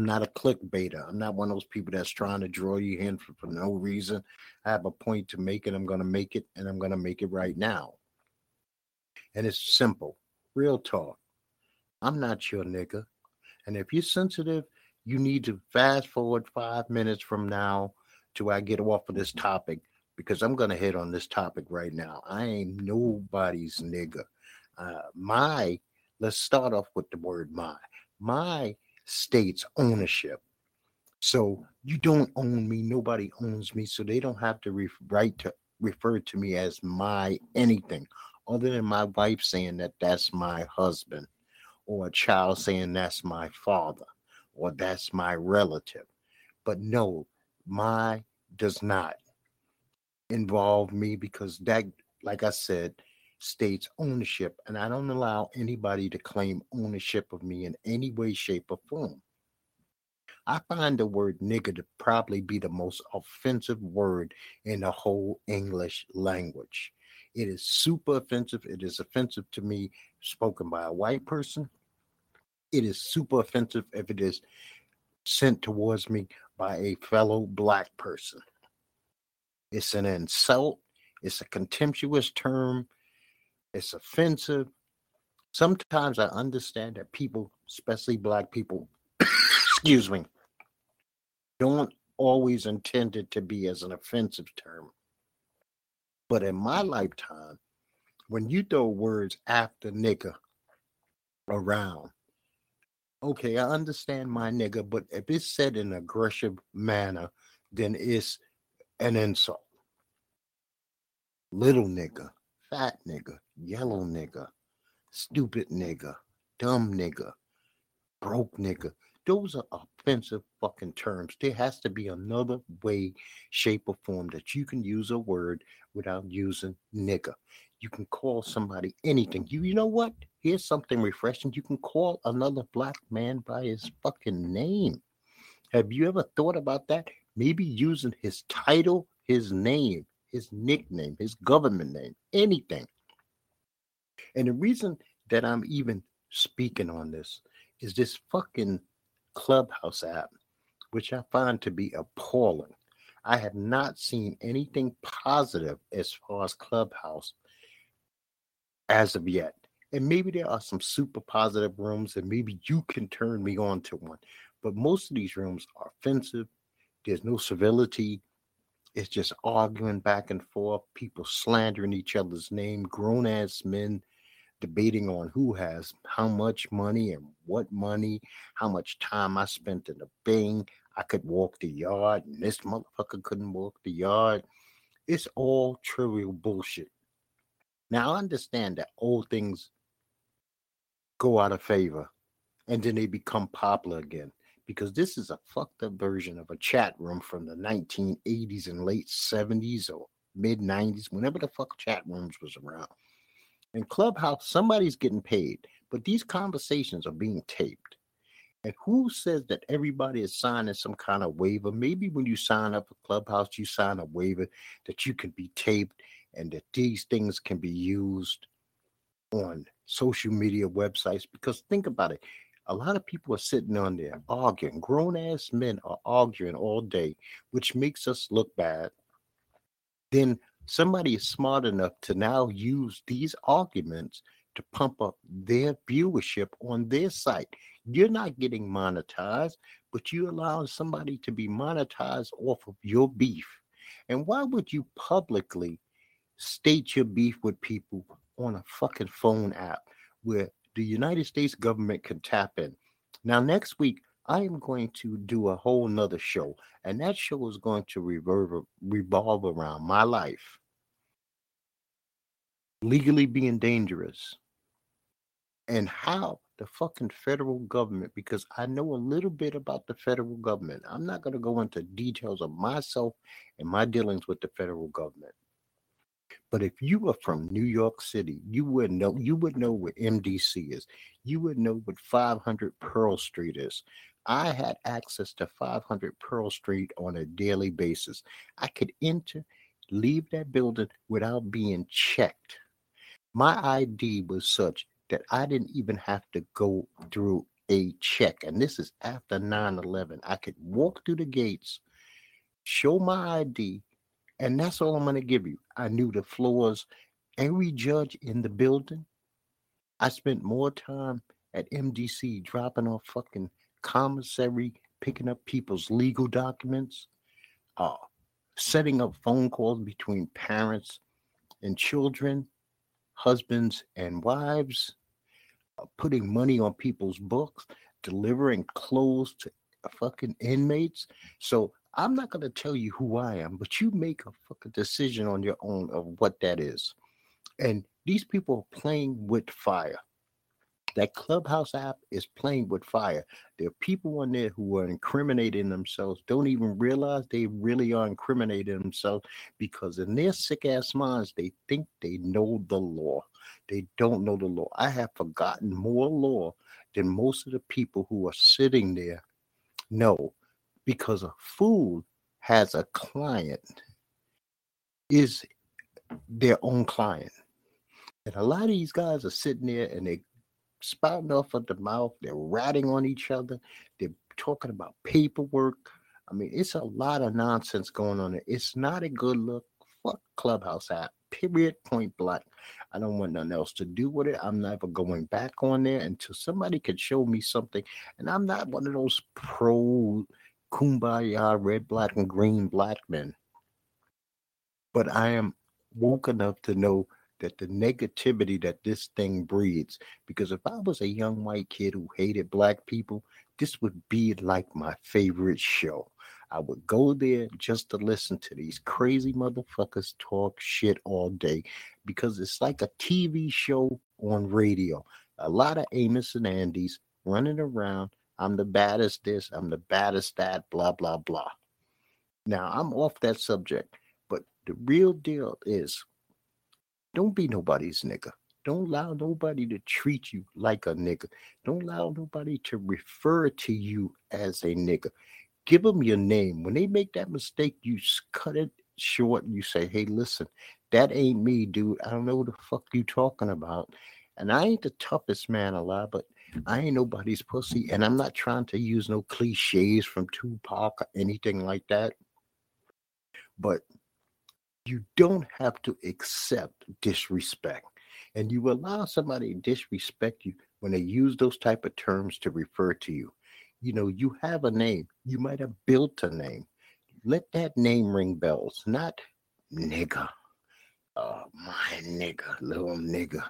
I'm not a clickbaiter. I'm not one of those people that's trying to draw you in for, for no reason. I have a point to make and I'm going to make it, and I'm going to make it right now. And it's simple, real talk. I'm not your nigga. And if you're sensitive, you need to fast forward five minutes from now till I get off of this topic because I'm going to hit on this topic right now. I ain't nobody's nigga. Uh, my, let's start off with the word my. My states ownership. So you don't own me. Nobody owns me. So they don't have to re- to refer to me as my anything other than my wife saying that that's my husband or a child saying that's my father or that's my relative. But no, my does not involve me because that, like I said, states ownership, and I don't allow anybody to claim ownership of me in any way, shape, or form. I find the word nigger to probably be the most offensive word in the whole English language. It is super offensive. It is offensive to me spoken by a white person. It is super offensive if it is sent towards me by a fellow black person. It's an insult. It's a contemptuous term. It's offensive. Sometimes I understand that people, especially black people, excuse me, don't always intend it to be as an offensive term. But in my lifetime, when you throw words after nigger around, okay, I understand my nigga, but if it's said in an aggressive manner, then it's an insult. Little nigga, fat nigga, yellow nigga, stupid nigga, dumb nigga, broke nigga. Those are offensive fucking terms. There has to be another way, shape, or form that you can use a word without using nigga. You can call somebody anything. You you know what? Here's something refreshing. You can call another black man by his fucking name. Have you ever thought about that? Maybe using his title, his name, his nickname, his government name, anything. And the reason that I'm even speaking on this is this fucking Clubhouse app, which I find to be appalling. I have not seen anything positive as far as Clubhouse as of yet. And maybe there are some super positive rooms, and maybe you can turn me on to one. But most of these rooms are offensive. There's no civility. It's just arguing back and forth, people slandering each other's name, grown ass men debating on who has how much money and what money, how much time I spent in the Bing. I could walk the yard, and this motherfucker couldn't walk the yard. It's all trivial bullshit. Now I understand that old things go out of favor and then they become popular again because this is a fucked up version of a chat room from the 1980s and late 70s or mid 90s, whenever the fuck chat rooms was around. In Clubhouse, somebody's getting paid, but these conversations are being taped. And who says that everybody is signing some kind of waiver? Maybe when you sign up for Clubhouse, you sign a waiver that you can be taped and that these things can be used on social media websites. Because think about it a lot of people are sitting on there arguing. Grown ass men are arguing all day, which makes us look bad. Then somebody is smart enough to now use these arguments to pump up their viewership on their site. You're not getting monetized, but you allow somebody to be monetized off of your beef. And why would you publicly state your beef with people on a fucking phone app where the United States government can tap in? Now, next week, I am going to do a whole nother show, and that show is going to revolve, revolve around my life legally being dangerous and how the fucking federal government, because I know a little bit about the federal government. I'm not going to go into details of myself and my dealings with the federal government. But if you were from New York City, you would know you would know what MDC is. You would know what 500 Pearl Street is. I had access to 500 Pearl Street on a daily basis. I could enter, leave that building without being checked. My ID was such that I didn't even have to go through a check, and this is after 9 11. I could walk through the gates, show my ID, and that's all I'm going to give you. I knew the floors, every judge in the building. I spent more time at MDC dropping off fucking commissary, picking up people's legal documents, uh, setting up phone calls between parents and children, husbands and wives, uh, putting money on people's books, delivering clothes to fucking inmates. So I'm not going to tell you who I am, but you make a fucking decision on your own of what that is. And these people are playing with fire. That Clubhouse app is playing with fire. There are people on there who are incriminating themselves, don't even realize they really are incriminating themselves because in their sick ass minds, they think they know the law. They don't know the law. I have forgotten more law than most of the people who are sitting there know because a fool has a client is their own client. And a lot of these guys are sitting there and they spouting off of the mouth. They're ratting on each other. They're talking about paperwork. I mean, it's a lot of nonsense going on there. It's not a good look. Fuck Clubhouse app. Period. Point blank. I don't want nothing else to do with it. I'm never going back on there until somebody can show me something. And I'm not one of those pro kumbaya, red, black, and green black men. But I am woke enough to know that the negativity that this thing breeds, because if I was a young white kid who hated black people, this would be like my favorite show. I would go there just to listen to these crazy motherfuckers talk shit all day because it's like a TV show on radio. A lot of Amos and Andy's running around I'm the baddest this, I'm the baddest that, blah, blah, blah. Now, I'm off that subject, but the real deal is don't be nobody's nigga. Don't allow nobody to treat you like a nigga. Don't allow nobody to refer to you as a nigga. Give them your name. When they make that mistake, you cut it short and you say, hey, listen, that ain't me, dude. I don't know what the fuck you talking about. And I ain't the toughest man alive, but I ain't nobody's pussy, and I'm not trying to use no cliches from Tupac or anything like that. But you don't have to accept disrespect. And you allow somebody to disrespect you when they use those type of terms to refer to you. You know, you have a name. You might have built a name. Let that name ring bells, not nigga. Oh, my nigga, little nigga.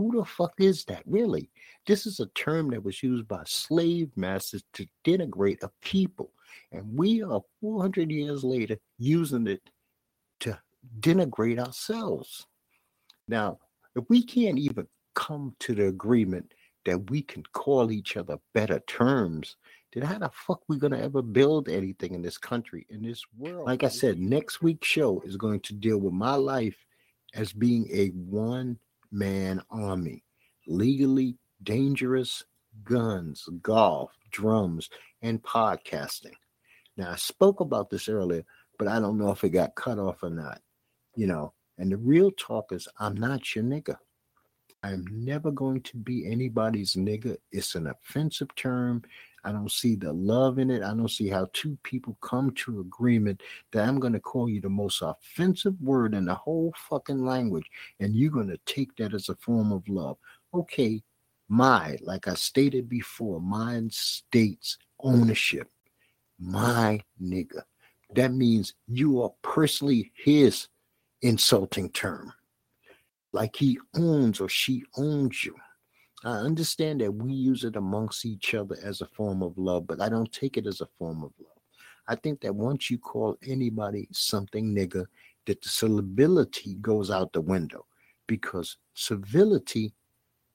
Who the fuck is that, really? This is a term that was used by slave masters to denigrate a people. And we are 400 years later using it to denigrate ourselves. Now, if we can't even come to the agreement that we can call each other better terms, then how the fuck we gonna ever build anything in this country, in this world? Like I said, next week's show is going to deal with my life as being a one man army, legally dangerous guns, golf, drums, and podcasting. Now, I spoke about this earlier, but I don't know if it got cut off or not. You know, and the real talk is I'm not your nigga. I'm never going to be anybody's nigga. It's an offensive term. I don't see the love in it. I don't see how two people come to agreement that I'm going to call you the most offensive word in the whole fucking language, and you're going to take that as a form of love. Okay, my, like I stated before, mine states ownership. My nigga. That means you are personally his insulting term. Like he owns or she owns you. I understand that we use it amongst each other as a form of love, but I don't take it as a form of love. I think that once you call anybody something nigga, that the civility goes out the window because civility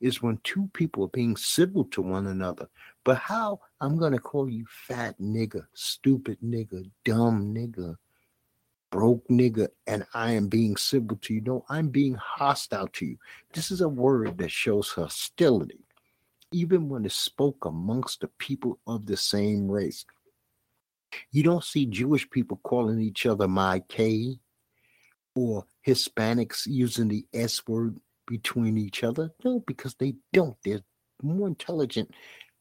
is when two people are being civil to one another. But how I'm going to call you fat nigga, stupid nigga, dumb nigga, broke nigga, and I am being civil to you. No, I'm being hostile to you. This is a word that shows hostility, even when it's spoke amongst the people of the same race. You don't see Jewish people calling each other my K or Hispanics using the S word between each other. No, because they don't. They're more intelligent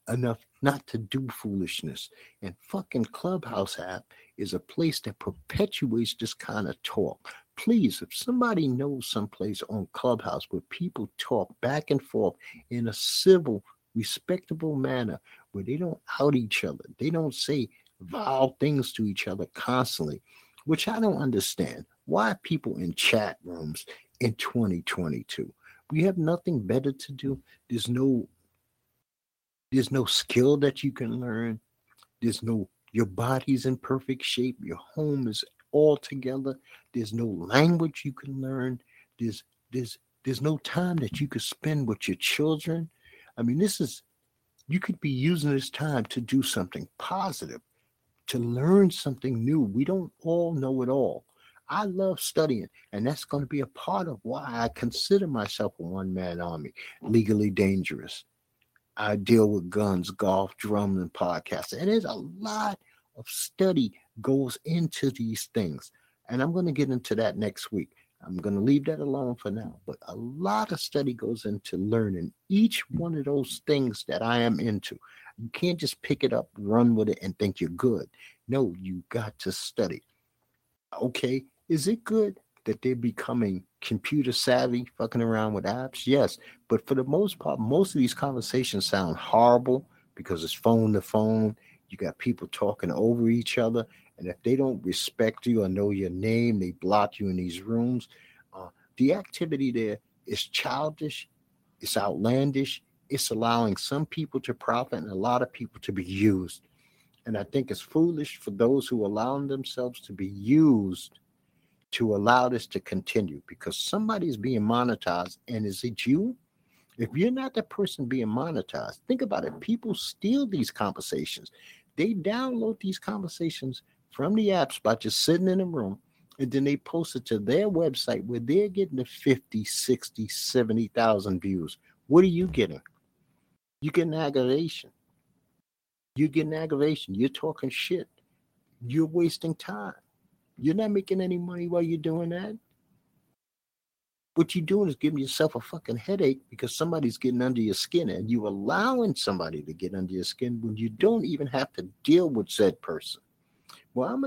enough not to do foolishness. And fucking Clubhouse app is a place that perpetuates this kind of talk. Please, if somebody knows someplace on Clubhouse where people talk back and forth in a civil, respectable manner, where they don't out each other, they don't say vile things to each other constantly, which I don't understand. Why people in chat rooms in 2022? We have nothing better to do. There's no there's no skill that you can learn. There's no your body's in perfect shape. Your home is all together. There's no language you can learn. There's there's there's no time that you could spend with your children. I mean, this is you could be using this time to do something positive, to learn something new. We don't all know it all. I love studying, and that's going to be a part of why I consider myself a one man army, legally dangerous. I deal with guns, golf, drumming, and podcasts. And there's a lot of study goes into these things. And I'm going to get into that next week. I'm going to leave that alone for now. But a lot of study goes into learning each one of those things that I am into. You can't just pick it up, run with it, and think you're good. No, you got to study. Okay, is it good that they're becoming computer savvy, fucking around with apps? Yes. But for the most part, most of these conversations sound horrible because it's phone to phone. You got people talking over each other. And if they don't respect you or know your name, they block you in these rooms. Uh, the activity there is childish, it's outlandish, it's allowing some people to profit and a lot of people to be used. And I think it's foolish for those who allow themselves to be used to allow this to continue because somebody's being monetized. And is it you? If you're not the person being monetized, think about it. People steal these conversations. They download these conversations from the apps by just sitting in a room and then they post it to their website where they're getting the 50, 60, 70,000 views. What are you getting? You get an aggravation. You get an aggravation. You're talking shit. You're wasting time. You're not making any money while you're doing that. What you're doing is giving yourself a fucking headache because somebody's getting under your skin and you're allowing somebody to get under your skin when you don't even have to deal with said person. Well, I'm going